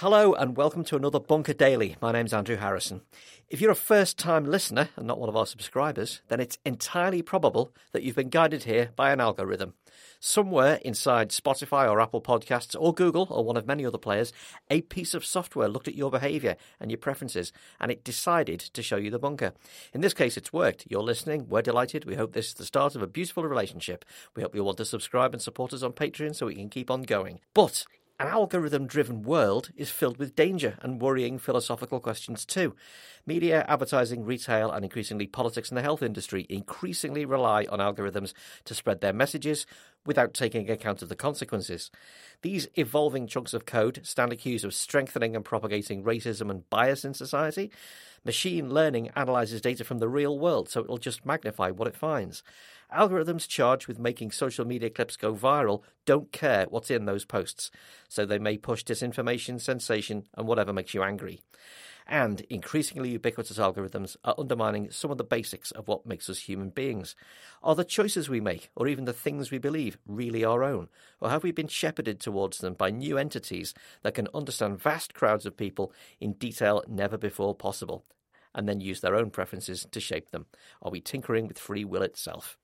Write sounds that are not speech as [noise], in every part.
Hello and welcome to another Bunker Daily. My name's Andrew Harrison. If you're a first time listener and not one of our subscribers, then it's entirely probable that you've been guided here by an algorithm. Somewhere inside Spotify or Apple Podcasts or Google or one of many other players, a piece of software looked at your behaviour and your preferences and it decided to show you the bunker. In this case, it's worked. You're listening. We're delighted. We hope this is the start of a beautiful relationship. We hope you'll want to subscribe and support us on Patreon so we can keep on going. But an algorithm driven world is filled with danger and worrying philosophical questions too. Media, advertising, retail, and increasingly politics and the health industry increasingly rely on algorithms to spread their messages without taking account of the consequences. These evolving chunks of code stand accused of strengthening and propagating racism and bias in society. Machine learning analyzes data from the real world, so it'll just magnify what it finds. Algorithms charged with making social media clips go viral don't care what's in those posts, so they may push disinformation, sensation, and whatever makes you angry. And increasingly ubiquitous algorithms are undermining some of the basics of what makes us human beings. Are the choices we make, or even the things we believe, really our own? Or have we been shepherded towards them by new entities that can understand vast crowds of people in detail never before possible? and then use their own preferences to shape them? Are we tinkering with free will itself?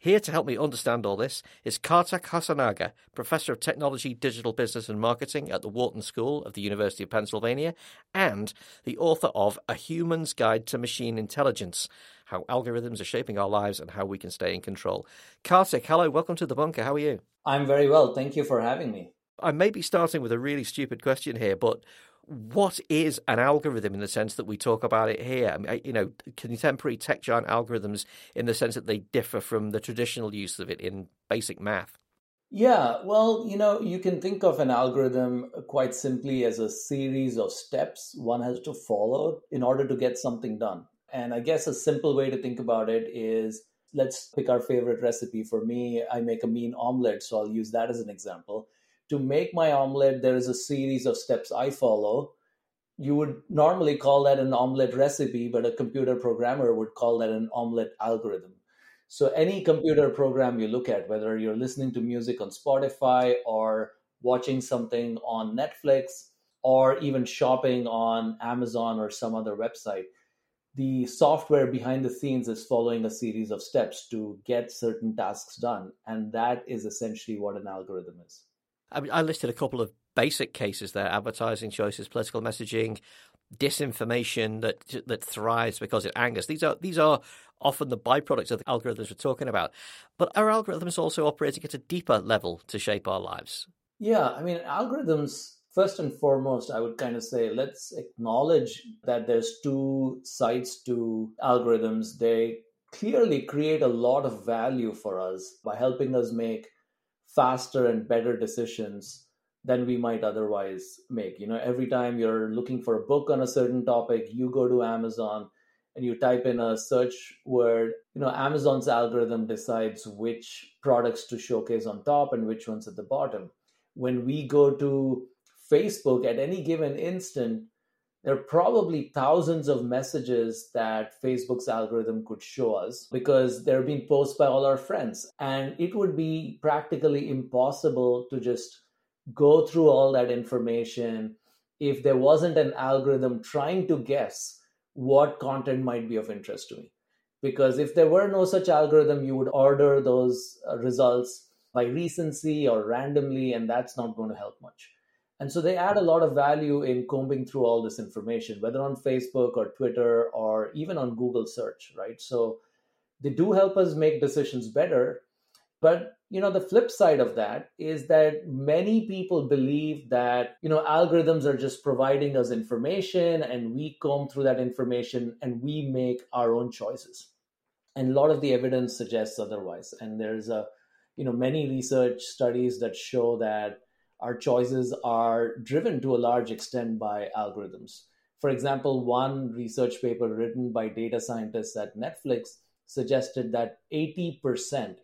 Here to help me understand all this is Kartik Hosanagar, Professor of Technology, Digital Business and Marketing at the Wharton School of the University of Pennsylvania, and the author of A Human's Guide to Machine Intelligence How Algorithms Are Shaping Our Lives and How We Can Stay in Control. Kartik, hello, welcome to the bunker. How are you? I'm very well. Thank you for having me. I may be starting with a really stupid question here, but what is an algorithm in the sense that we talk about it here? You know, contemporary tech giant algorithms in the sense that they differ from the traditional use of it in basic math. Yeah, well, you know, you can think of an algorithm quite simply as a series of steps one has to follow in order to get something done. And I guess a simple way to think about it is let's pick our favorite recipe. For me, I make a mean omelet, so I'll use that as an example to make my omelet, there is a series of steps I follow. You would normally call that an omelet recipe, but a computer programmer would call that an omelet algorithm. So, any computer program you look at, whether you're listening to music on Spotify or watching something on Netflix or even shopping on Amazon or some other website, the software behind the scenes is following a series of steps to get certain tasks done. And that is essentially what an algorithm is. I, mean, I listed a couple of basic cases there: advertising choices, political messaging, disinformation that that thrives because it angers. These are these are often the byproducts of the algorithms we're talking about. But are algorithms also operating at a deeper level to shape our lives? Yeah, I mean, algorithms. First and foremost, I would kind of say let's acknowledge that there's two sides to algorithms. They clearly create a lot of value for us by helping us make faster and better decisions than we might otherwise make. You know, every time you're looking for a book on a certain topic, you go to Amazon and you type in a search word, you know, Amazon's algorithm decides which products to showcase on top and which ones at the bottom. When we go to Facebook at any given instant, there are probably thousands of messages that Facebook's algorithm could show us because they're being posted by all our friends. And it would be practically impossible to just go through all that information if there wasn't an algorithm trying to guess what content might be of interest to me. Because if there were no such algorithm, you would order those uh, results by recency or randomly, and that's not going to help much. And so they add a lot of value in combing through all this information, whether on Facebook or Twitter or even on Google search, right? So they do help us make decisions better. But you know, the flip side of that is that many people believe that, you know, algorithms are just providing us information and we comb through that information and we make our own choices. And a lot of the evidence suggests otherwise. And there's a, you know, many research studies that show that our choices are driven to a large extent by algorithms. For example, one research paper written by data scientists at Netflix suggested that 80%,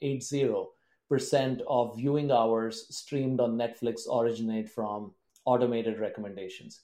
80% of viewing hours streamed on Netflix originate from automated recommendations.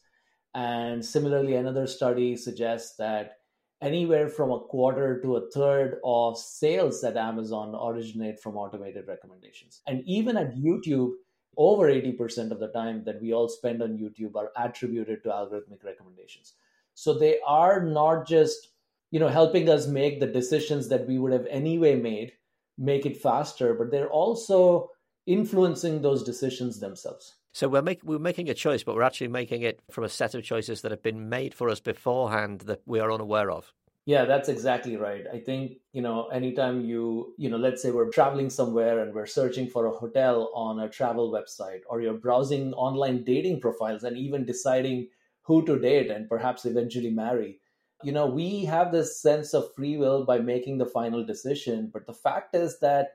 And similarly, another study suggests that anywhere from a quarter to a third of sales at Amazon originate from automated recommendations. And even at YouTube, over 80% of the time that we all spend on YouTube are attributed to algorithmic recommendations. So they are not just, you know, helping us make the decisions that we would have anyway made, make it faster, but they're also influencing those decisions themselves. So we're, make, we're making a choice, but we're actually making it from a set of choices that have been made for us beforehand that we are unaware of. Yeah, that's exactly right. I think, you know, anytime you, you know, let's say we're traveling somewhere and we're searching for a hotel on a travel website, or you're browsing online dating profiles and even deciding who to date and perhaps eventually marry. You know, we have this sense of free will by making the final decision. But the fact is that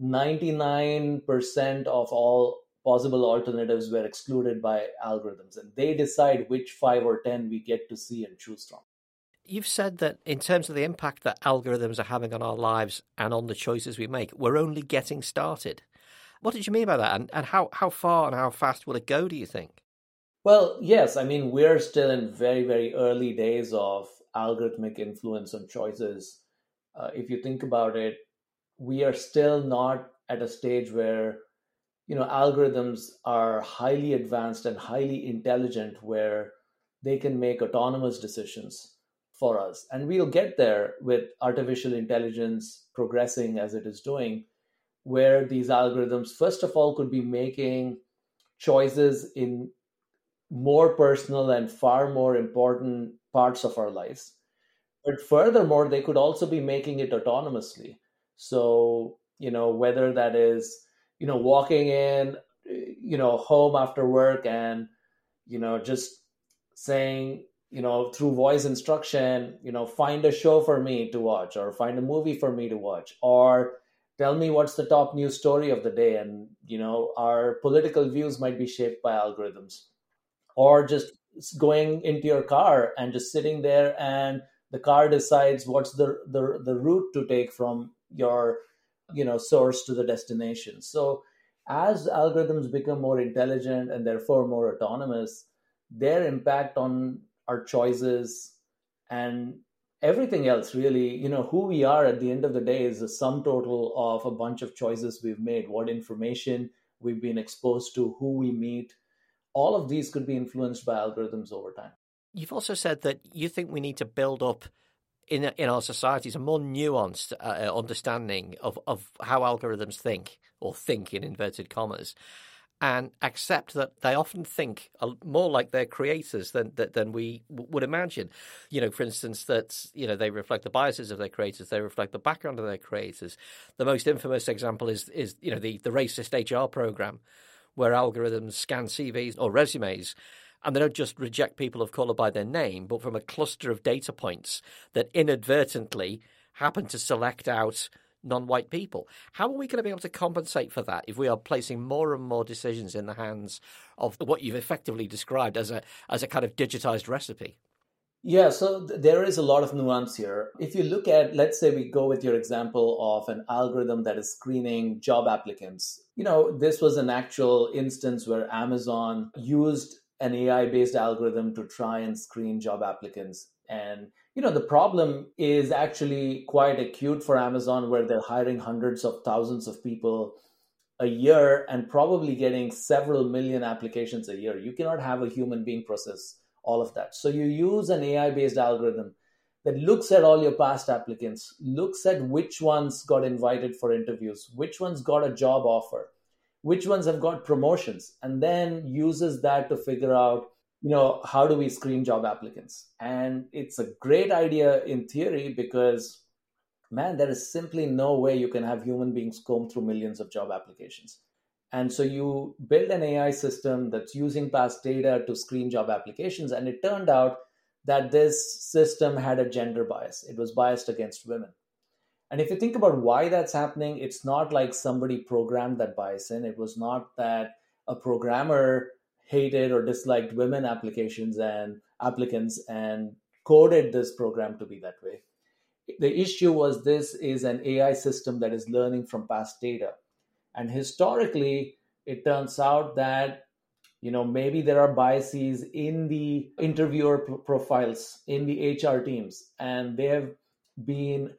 99% of all possible alternatives were excluded by algorithms, and they decide which five or 10 we get to see and choose from. You've said that in terms of the impact that algorithms are having on our lives and on the choices we make, we're only getting started. What did you mean by that? And, and how, how far and how fast will it go, do you think? Well, yes. I mean, we're still in very, very early days of algorithmic influence on choices. Uh, if you think about it, we are still not at a stage where you know algorithms are highly advanced and highly intelligent where they can make autonomous decisions for us. And we'll get there with artificial intelligence progressing as it is doing, where these algorithms, first of all, could be making choices in more personal and far more important parts of our lives. But furthermore, they could also be making it autonomously. So, you know, whether that is, you know, walking in, you know, home after work and, you know, just saying, you know through voice instruction you know find a show for me to watch or find a movie for me to watch or tell me what's the top news story of the day. And you know our political views might be shaped by algorithms or just going into your car and just sitting there and the car decides what's the the, the route to take from your you know source to the destination. So as algorithms become more intelligent and therefore more autonomous their impact on our choices and everything else really. You know who we are at the end of the day is a sum total of a bunch of choices we've made. What information we've been exposed to who we meet. All of these could be influenced by algorithms over time. You've also said that you think we need to build up in in our societies a more nuanced uh, understanding of of how algorithms think or think in inverted commas and accept that they often think more like their creators than than we would imagine. You know, for instance, that you know they reflect the biases of their creators, they reflect the background of their creators. The most infamous example is is you know the the racist HR program, where algorithms scan CVs or resumes. And they don't just reject people of colour by their name, but from a cluster of data points that inadvertently happen to select out non white people. How are we going to be able to compensate for that if we are placing more and more decisions in the hands of what you've effectively described as a, as a kind of digitized recipe? Yeah, so th- there is a lot of nuance here. If you look at, let's say we go with your example of an algorithm that is screening job applicants. You know, this was an actual instance where Amazon used an AI based algorithm to try and screen job applicants. And you know the problem is actually quite acute for amazon where they're hiring hundreds of thousands of people a year and probably getting several million applications a year. You cannot have a human being process all of that. So you use an ai based algorithm that looks at all your past applicants looks at which ones got invited for interviews which ones got a job offer which ones have got promotions and then uses that to figure out you know how do we screen job applicants? And it's a great idea in theory because man there is simply no way you can have human beings comb through millions of job applications. And so you build an ai system that's using past data to screen job applications and it turned out that this system had a gender bias. It was biased against women. And if you think about why that's happening it's not like somebody programmed that bias in. It was not that a programmer hated or disliked women applications and applicants and coded this program to be that way. The issue was this is an AI system that is learning from past data. And historically, it turns out that you know maybe there are biases in the interviewer profiles in the HR teams and they have been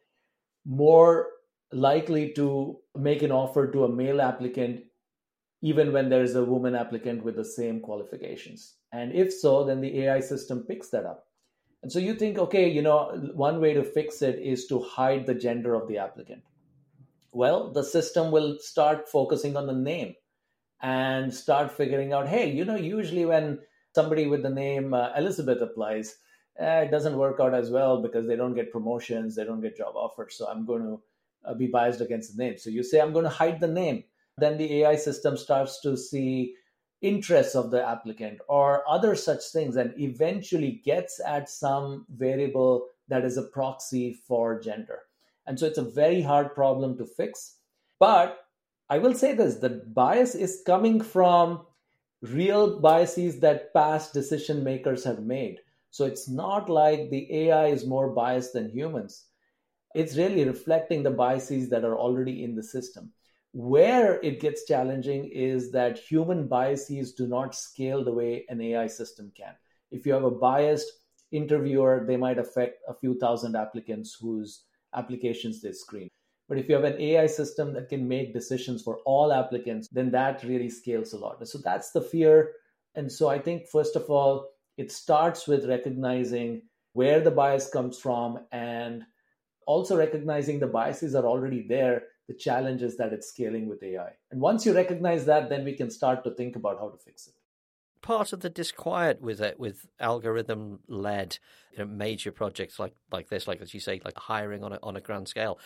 more likely to make an offer to a male applicant even when there is a woman applicant with the same qualifications? And if so, then the AI system picks that up. And so you think, okay, you know, one way to fix it is to hide the gender of the applicant. Well, the system will start focusing on the name and start figuring out, hey, you know, usually when somebody with the name uh, Elizabeth applies, eh, it doesn't work out as well because they don't get promotions, they don't get job offers. So I'm going to uh, be biased against the name. So you say, I'm going to hide the name. Then the AI system starts to see interests of the applicant or other such things and eventually gets at some variable that is a proxy for gender. And so it's a very hard problem to fix. But I will say this the bias is coming from real biases that past decision makers have made. So it's not like the AI is more biased than humans. It's really reflecting the biases that are already in the system. Where it gets challenging is that human biases do not scale the way an AI system can. If you have a biased interviewer, they might affect a few thousand applicants whose applications they screen. But if you have an AI system that can make decisions for all applicants, then that really scales a lot. So that's the fear. And so I think, first of all, it starts with recognizing where the bias comes from and also recognizing the biases are already there. The challenge is that it's scaling with AI. And once you recognize that, then we can start to think about how to fix it part of the disquiet with it with algorithm led you know major projects like like this like as you say like hiring on a on a grand scale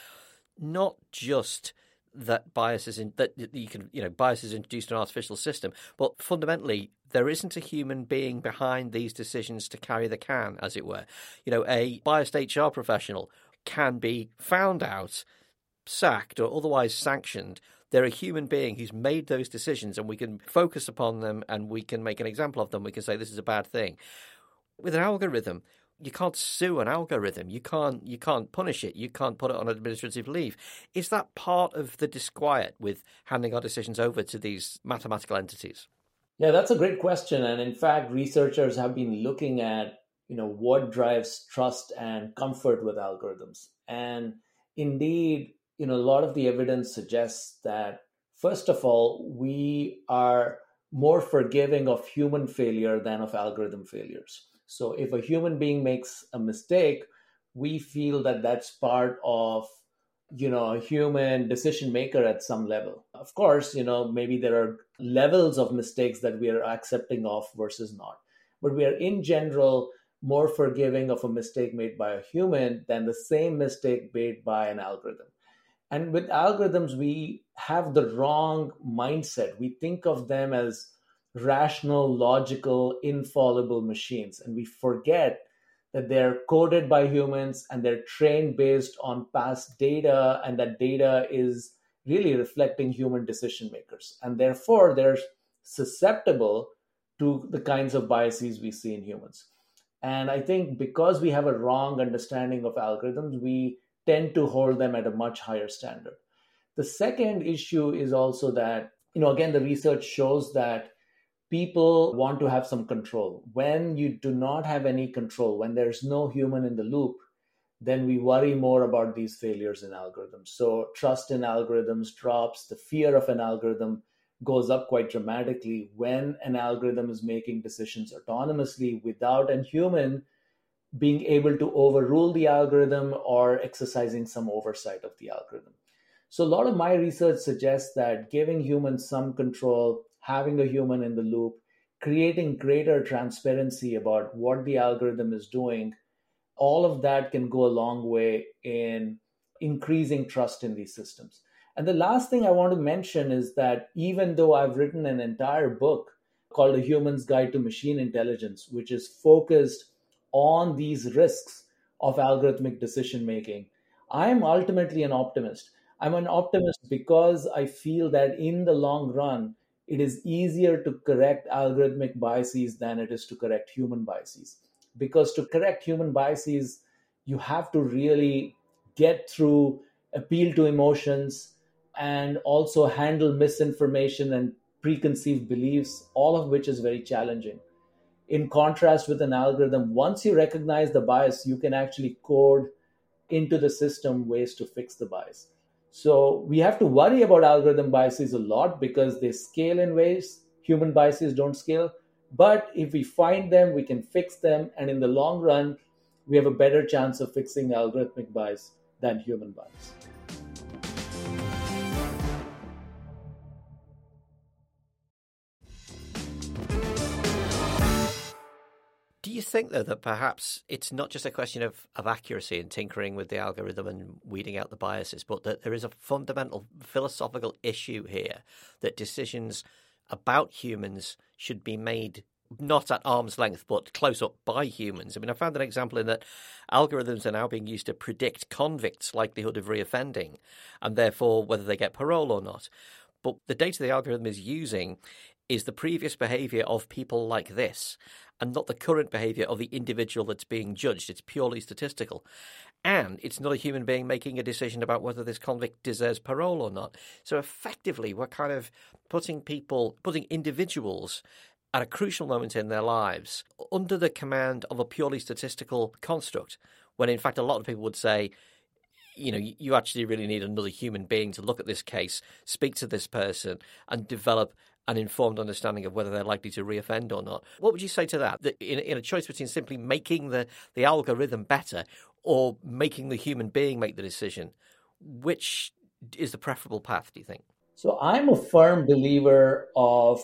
not just that biases in that you can you know biases introduced in an artificial system, but fundamentally there isn't a human being behind these decisions to carry the can, as it were. You know, a biased HR professional can be found out, sacked, or otherwise sanctioned. They're a human being who's made those decisions, and we can focus upon them and we can make an example of them. We can say this is a bad thing. With an algorithm, you can't sue an algorithm. You can't you can't punish it. You can't put it on administrative leave. Is that part of the disquiet with handing our decisions over to these mathematical entities? Yeah, that's a great question. And in fact, researchers have been looking at you know what drives trust and comfort with algorithms. And indeed, you know, a lot of the evidence suggests that first of all, we are more forgiving of human failure than of algorithm failures. So if a human being makes a mistake, we feel that that's part of you know a human decision maker at some level. Of course you know maybe there are levels of mistakes that we are accepting of versus not. But we are in general more forgiving of a mistake made by a human than the same mistake made by an algorithm and with algorithms we have the wrong mindset we think of them as rational, logical, infallible machines. And we forget that they're coded by humans and they're trained based on past data, and that data is really reflecting human decision makers. And therefore, they're susceptible to the kinds of biases we see in humans. And I think because we have a wrong understanding of algorithms, we tend to hold them at a much higher standard. The second issue is also that, you know, again, the research shows that people want to have some control. When you do not have any control, when there's no human in the loop, then we worry more about these failures in algorithms. So trust in algorithms drops, the fear of an algorithm goes up quite dramatically when an algorithm is making decisions autonomously without a human being able to overrule the algorithm or exercising some oversight of the algorithm. So, a lot of my research suggests that giving humans some control having a human in the loop, creating greater transparency about what the algorithm is doing, all of that can go a long way in increasing trust in these systems. And the last thing I want to mention is that even though I've written an entire book called A Human's Guide to Machine Intelligence, which is focused on these risks of algorithmic decision making, I'm ultimately an optimist. I'm an optimist because I feel that in the long run, it is easier to correct algorithmic biases than it is to correct human biases. Because to correct human biases, you have to really get through appeal to emotions and also handle misinformation and preconceived beliefs, all of which is very challenging. In contrast with an algorithm, once you recognize the bias, you can actually code into the system ways to fix the bias. So we have to worry about algorithm biases a lot because they scale in ways human biases don't scale. But if we find them, we can fix them. And in the long run, we have a better chance of fixing algorithmic bias than human bias. You think, though, that perhaps it's not just a question of, of accuracy and tinkering with the algorithm and weeding out the biases, but that there is a fundamental philosophical issue here that decisions about humans should be made not at arm's length, but close up by humans. I mean, I found an example in that algorithms are now being used to predict convicts' likelihood of reoffending and therefore whether they get parole or not. But the data the algorithm is using is the previous behavior of people like this and not the current behavior of the individual that's being judged. It's purely statistical. And it's not a human being making a decision about whether this convict deserves parole or not. So effectively, we're kind of putting people, putting individuals at a crucial moment in their lives under the command of a purely statistical construct, when in fact a lot of people would say, you know, you actually really need another human being to look at this case, speak to this person, and develop an informed understanding of whether they're likely to reoffend or not. What would you say to that? that in, in a choice between simply making the, the algorithm better or making the human being make the decision, which is the preferable path, do you think? So I'm a firm believer of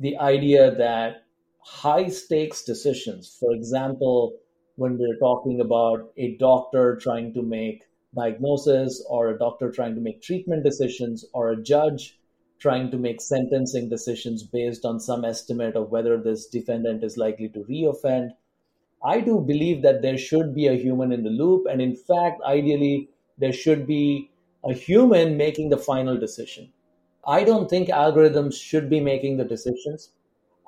the idea that high stakes decisions, for example, when we're talking about a doctor trying to make diagnosis or a doctor trying to make treatment decisions or a judge trying to make sentencing decisions based on some estimate of whether this defendant is likely to reoffend. I do believe that there should be a human in the loop. And in fact, ideally, there should be a human making the final decision. I don't think algorithms should be making the decisions.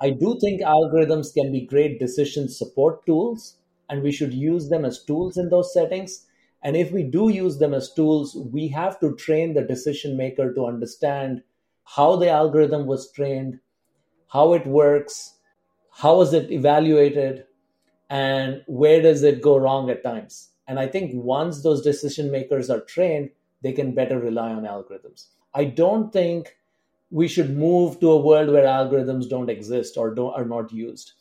I do think algorithms can be great decision support tools, and we should use them as tools in those settings. And if we do use them as tools, we have to train the decision maker to understand how the algorithm was trained, how it works, how is it evaluated, and where does it go wrong at times. And I think once those decision makers are trained, they can better rely on algorithms. I don't think we should move to a world where algorithms don't exist or don't, are not used.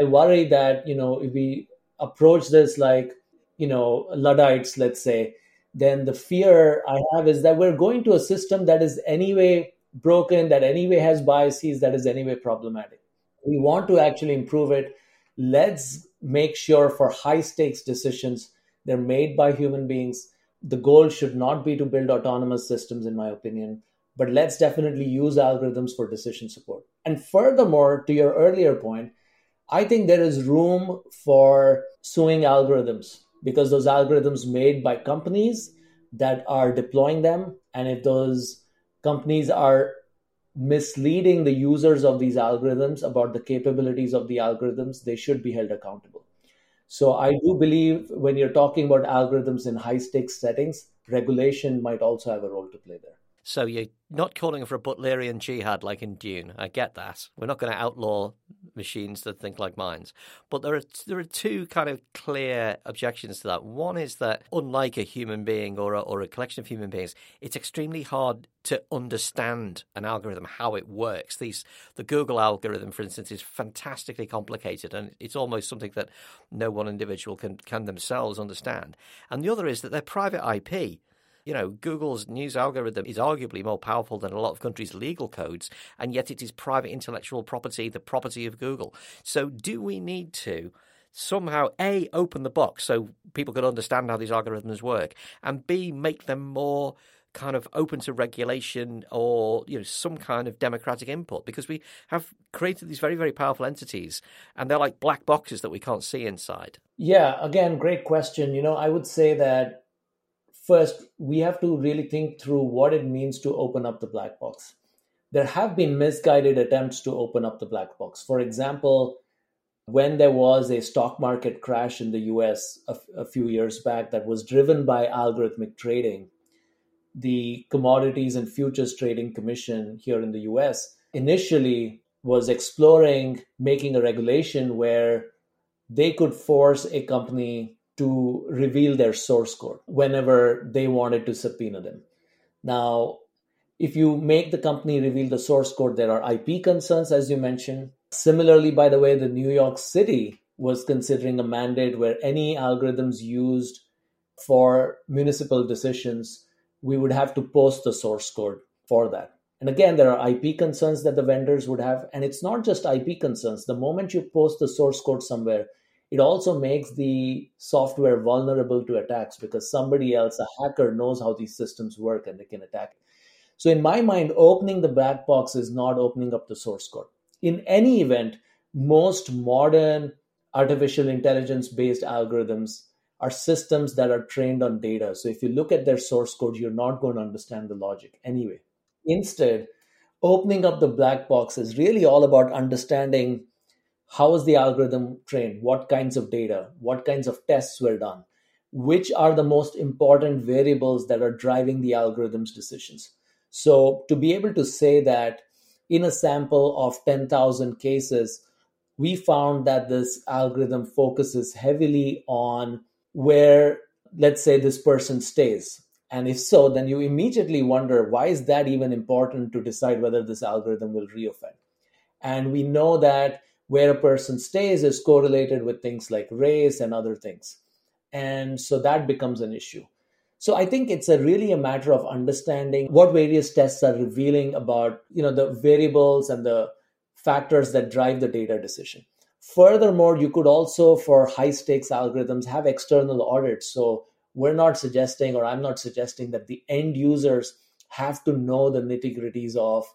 I worry that, you know, if we approach this like, you know, Luddites, let's say, then the fear I have is that we're going to a system that is anyway broken, that anyway has biases, that is anyway problematic. We want to actually improve it. Let's make sure for high stakes decisions, they're made by human beings. The goal should not be to build autonomous systems, in my opinion, but let's definitely use algorithms for decision support. And furthermore, to your earlier point, I think there is room for suing algorithms because those algorithms made by companies that are deploying them, and if those companies are misleading the users of these algorithms about the capabilities of the algorithms, they should be held accountable. So I do believe when you're talking about algorithms in high stakes settings, regulation might also have a role to play there. So you're not calling for a Butlerian jihad like in Dune. I get that. We're not going to outlaw machines that think like minds. But there are there are two kind of clear objections to that. One is that unlike a human being or a, or a collection of human beings, it's extremely hard to understand an algorithm how it works. These the Google algorithm, for instance, is fantastically complicated, and it's almost something that no one individual can can themselves understand. And the other is that they're private IP you know, Google's news algorithm is arguably more powerful than a lot of countries' legal codes, and yet it is private intellectual property, the property of Google. So, do we need to? somehow a open the box so people could understand how these algorithms work and b make them more kind of open to regulation or you know some kind of democratic input because we have created these very very powerful entities and they're like black boxes that we can't see inside yeah again great question you know i would say that first, we have to really think through what it means to open up the black box. There have been misguided attempts to open up the black box. For example, when there was a stock market crash in the US a, few years back that was driven by algorithmic trading, the Commodities and Futures Trading Commission here in the US initially was exploring making a regulation where they could force a company to reveal their source code whenever they wanted to subpoena them. Now, if you make the company reveal the source code, there are IP concerns, as you mentioned. Similarly, by the way, the New York City was considering a mandate where any algorithms used for municipal decisions, we would have to post the source code for that. And again, there are IP concerns that the vendors would have. And it's not just IP concerns. The moment you post the source code somewhere, it also makes the software vulnerable to attacks because somebody else, a hacker, knows how these systems work and they can attack. So, in my mind, opening the black box is not opening up the source code. In any event, most modern artificial intelligence based algorithms are systems that are trained on data. So, if you look at their source code, you're not going to understand the logic anyway. Instead, opening up the black box is really all about understanding how is the algorithm trained, what kinds of data, what kinds of tests were done, which are the most important variables that are driving the algorithm's decisions. So, to be able to say that in a sample of 10,000 cases, we found that this algorithm focuses heavily on where, let's say, this person stays and if so, then you immediately wonder why is that even important to decide whether this algorithm will reoffend? And we know that where a person stays is correlated with things like race and other things. And so that becomes an issue. So I think it's a really a matter of understanding what various tests are revealing about, you know, the variables and the factors that drive the data decision. Furthermore, you could also, for high stakes algorithms, have external audits. So we're not suggesting, or I'm not suggesting, that the end users have to know the nitty gritties of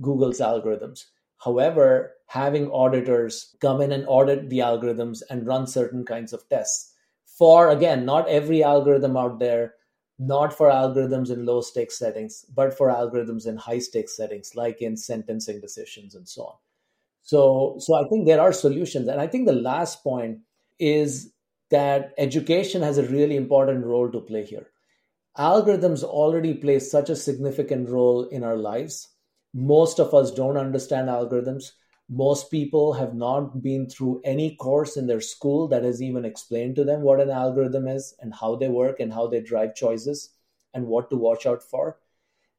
Google's algorithms. However, having auditors come in and audit the algorithms and run certain kinds of tests for, again, not every algorithm out there, not for algorithms in low stakes settings, but for algorithms in high stakes settings, like in sentencing decisions and so on. So, so I think there are solutions. And I think the last point is that education has a really important role to play here. Algorithms already play such a significant role in our lives. Most of us don't understand algorithms. Most people have not been through any course in their school that has even explained to them what an algorithm is and how they work and how they drive choices and what to watch out for.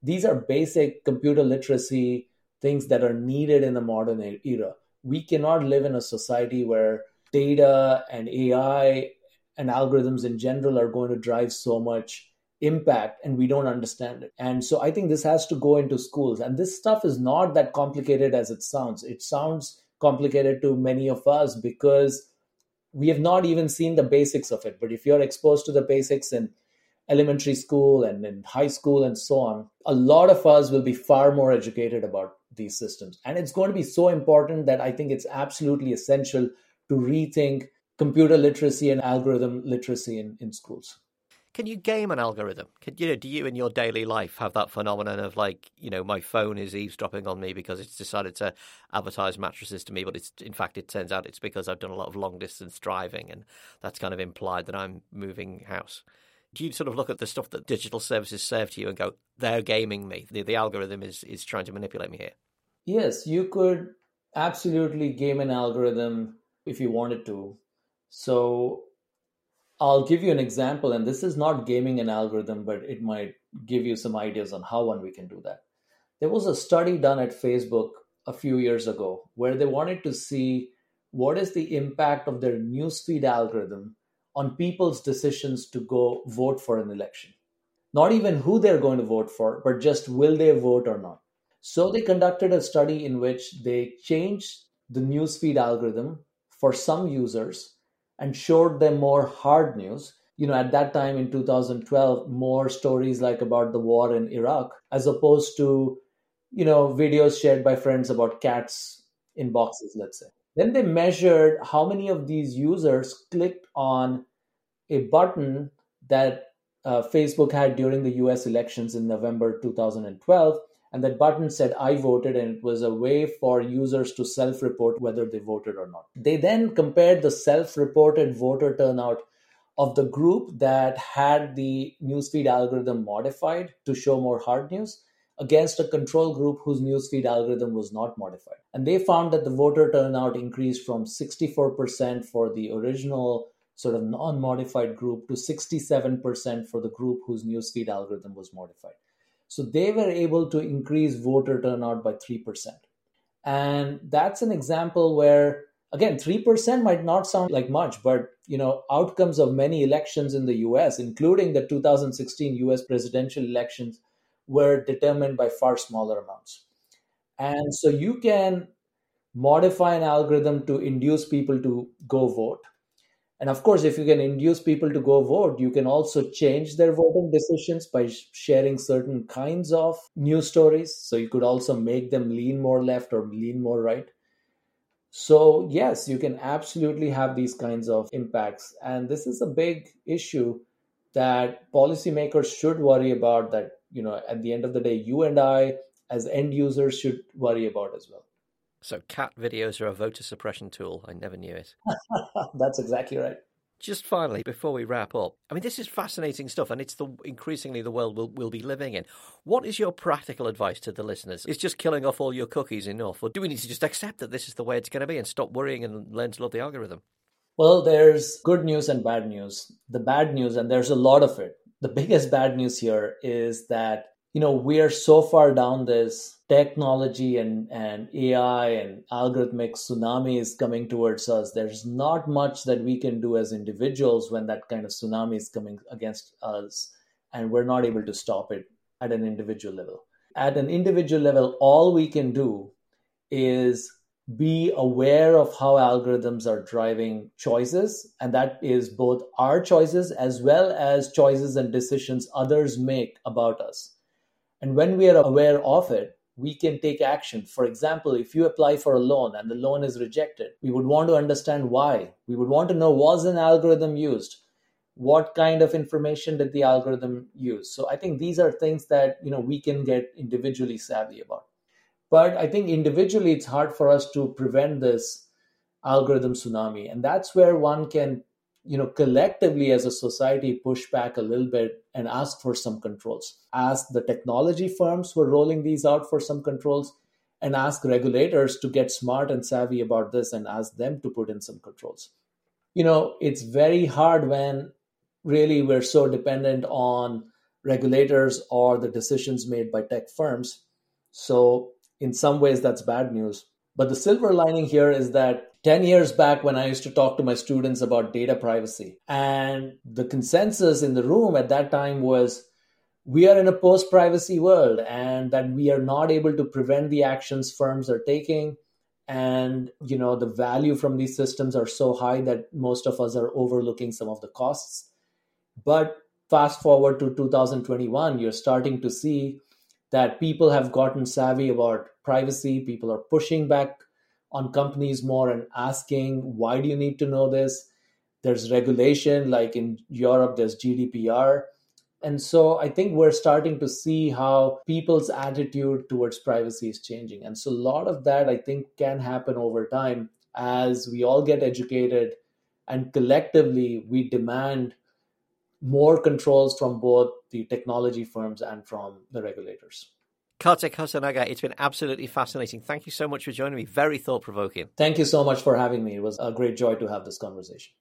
These are basic computer literacy things that are needed in the modern era. We cannot live in a society where data and AI and algorithms in general are going to drive so much impact and we don't understand it. And so I think this has to go into schools. And this stuff is not that complicated as it sounds. It sounds complicated to many of us because we have not even seen the basics of it. But if you're exposed to the basics in elementary school and in high school and so on, a lot of us will be far more educated about these systems. And it's going to be so important that I think it's absolutely essential to rethink computer literacy and algorithm literacy in, in schools. Can you game an algorithm? Can, you know, do you in your daily life have that phenomenon of like, you know, my phone is eavesdropping on me because it's decided to advertise mattresses to me, but it's in fact it turns out it's because I've done a lot of long distance driving, and that's kind of implied that I'm moving house. Do you sort of look at the stuff that digital services serve to you and go, they're gaming me? The, the algorithm is is trying to manipulate me here. Yes, you could absolutely game an algorithm if you wanted to. So I'll give you an example, and this is not gaming an algorithm, but it might give you some ideas on how one we can do that. There was a study done at Facebook a few years ago where they wanted to see what is the impact of their newsfeed algorithm on people's decisions to go vote for an election. Not even who they're going to vote for, but just will they vote or not. So they conducted a study in which they changed the newsfeed algorithm for some users and showed them more hard news. You know at that time in 2012 more stories like about the war in iraq as opposed to you know videos shared by friends about cats in boxes let's say. Then they measured how many of these users clicked on a button that uh, facebook had during the us elections in november 2012 and that button said i voted and it was a way for users to self report whether they voted or not they then compared the self reported voter turnout of the group that had the newsfeed algorithm modified to show more hard news against a control group whose newsfeed algorithm was not modified. And they found that the voter turnout increased from 64% for the original sort of non modified group to 67% for the group whose newsfeed algorithm was modified. So they were able to increase voter turnout by 3%. And that's an example where again 3% might not sound like much but you know outcomes of many elections in the US including the 2016 US presidential elections were determined by far smaller amounts and so you can modify an algorithm to induce people to go vote and of course if you can induce people to go vote you can also change their voting decisions by sharing certain kinds of news stories so you could also make them lean more left or lean more right so, yes, you can absolutely have these kinds of impacts. And this is a big issue that policymakers should worry about that, you know, at the end of the day, you and I as end users should worry about as well. So, cat videos are a voter suppression tool. I never knew it. [laughs] That's exactly right. Just finally, before we wrap up, I mean, this is fascinating stuff, and it's the increasingly the world we'll, we'll be living in. What is your practical advice to the listeners? Is just killing off all your cookies enough, or do we need to just accept that this is the way it's going to be and stop worrying and learn to love the algorithm? Well, there's good news and bad news. The bad news, and there's a lot of it. The biggest bad news here is that you know we are so far down this technology and, and AI and algorithmic tsunami is coming towards us, there's not much that we can do as individuals when that kind of tsunami is coming against us, and we're not able to stop it at an individual level. At an individual level, all we can do is be aware of how algorithms are driving choices, and that is both our choices as well as choices and decisions others make about us. And when we are aware of it, we can take action. For example, if you apply for a loan and the loan is rejected, we would want to understand why. We would want to know was an algorithm used? What kind of information did the algorithm use? So I think these are things that you know we can get individually savvy about. But I think individually it's hard for us to prevent this algorithm tsunami. And that's where one can you know collectively as a society push back a little bit and ask for some controls. Ask the technology firms who are rolling these out for some controls and ask regulators to get smart and savvy about this and ask them to put in some controls. You know it's very hard when really we're so dependent on regulators or the decisions made by tech firms. So in some ways that's bad news. But the silver lining here is that 10 years back when I used to talk to my students about data privacy. And the consensus in the room at that time was we are in a post privacy world and that we are not able to prevent the actions firms are taking. And you know the value from these systems are so high that most of us are overlooking some of the costs. But fast forward to 2021 you're starting to see that people have gotten savvy about privacy. People are pushing back on companies more and asking, why do you need to know this? There's regulation, like in Europe, there's GDPR. And so I think we're starting to see how people's attitude towards privacy is changing. And so a lot of that I think can happen over time as we all get educated and collectively we demand more controls from both the technology firms and from the regulators. Kartik Hosanagar, it's been absolutely fascinating. Thank you so much for joining me. Very thought provoking. Thank you so much for having me. It was a great joy to have this conversation.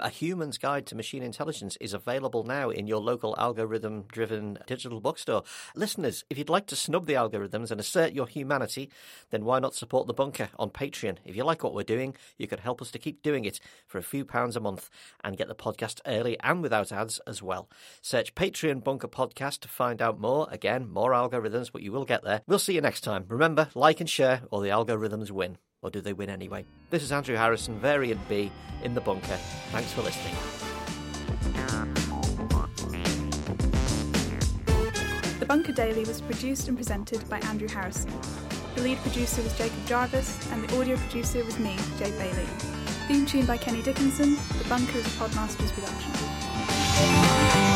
A Human's Guide to Machine Intelligence is available now in your local algorithm driven digital bookstore. Listeners, if you'd like to snub the algorithms and assert your humanity, then why not support The Bunker on Patreon? If you like what we're doing, you could help us to keep doing it for a few pounds a month and get the podcast early and without ads as well. Search Patreon Bunker Podcast to find out more. Again, more algorithms, but you will get there. We'll see you next time. Remember, like and share, or the algorithms win. Or do they win anyway? This is Andrew Harrison, Variant B, in the bunker. Thanks for listening. The Bunker Daily was produced and presented by Andrew Harrison. The lead producer was Jacob Jarvis, and the audio producer was me, Jay Bailey. Theme tune by Kenny Dickinson. The Bunker is a Podmasters production.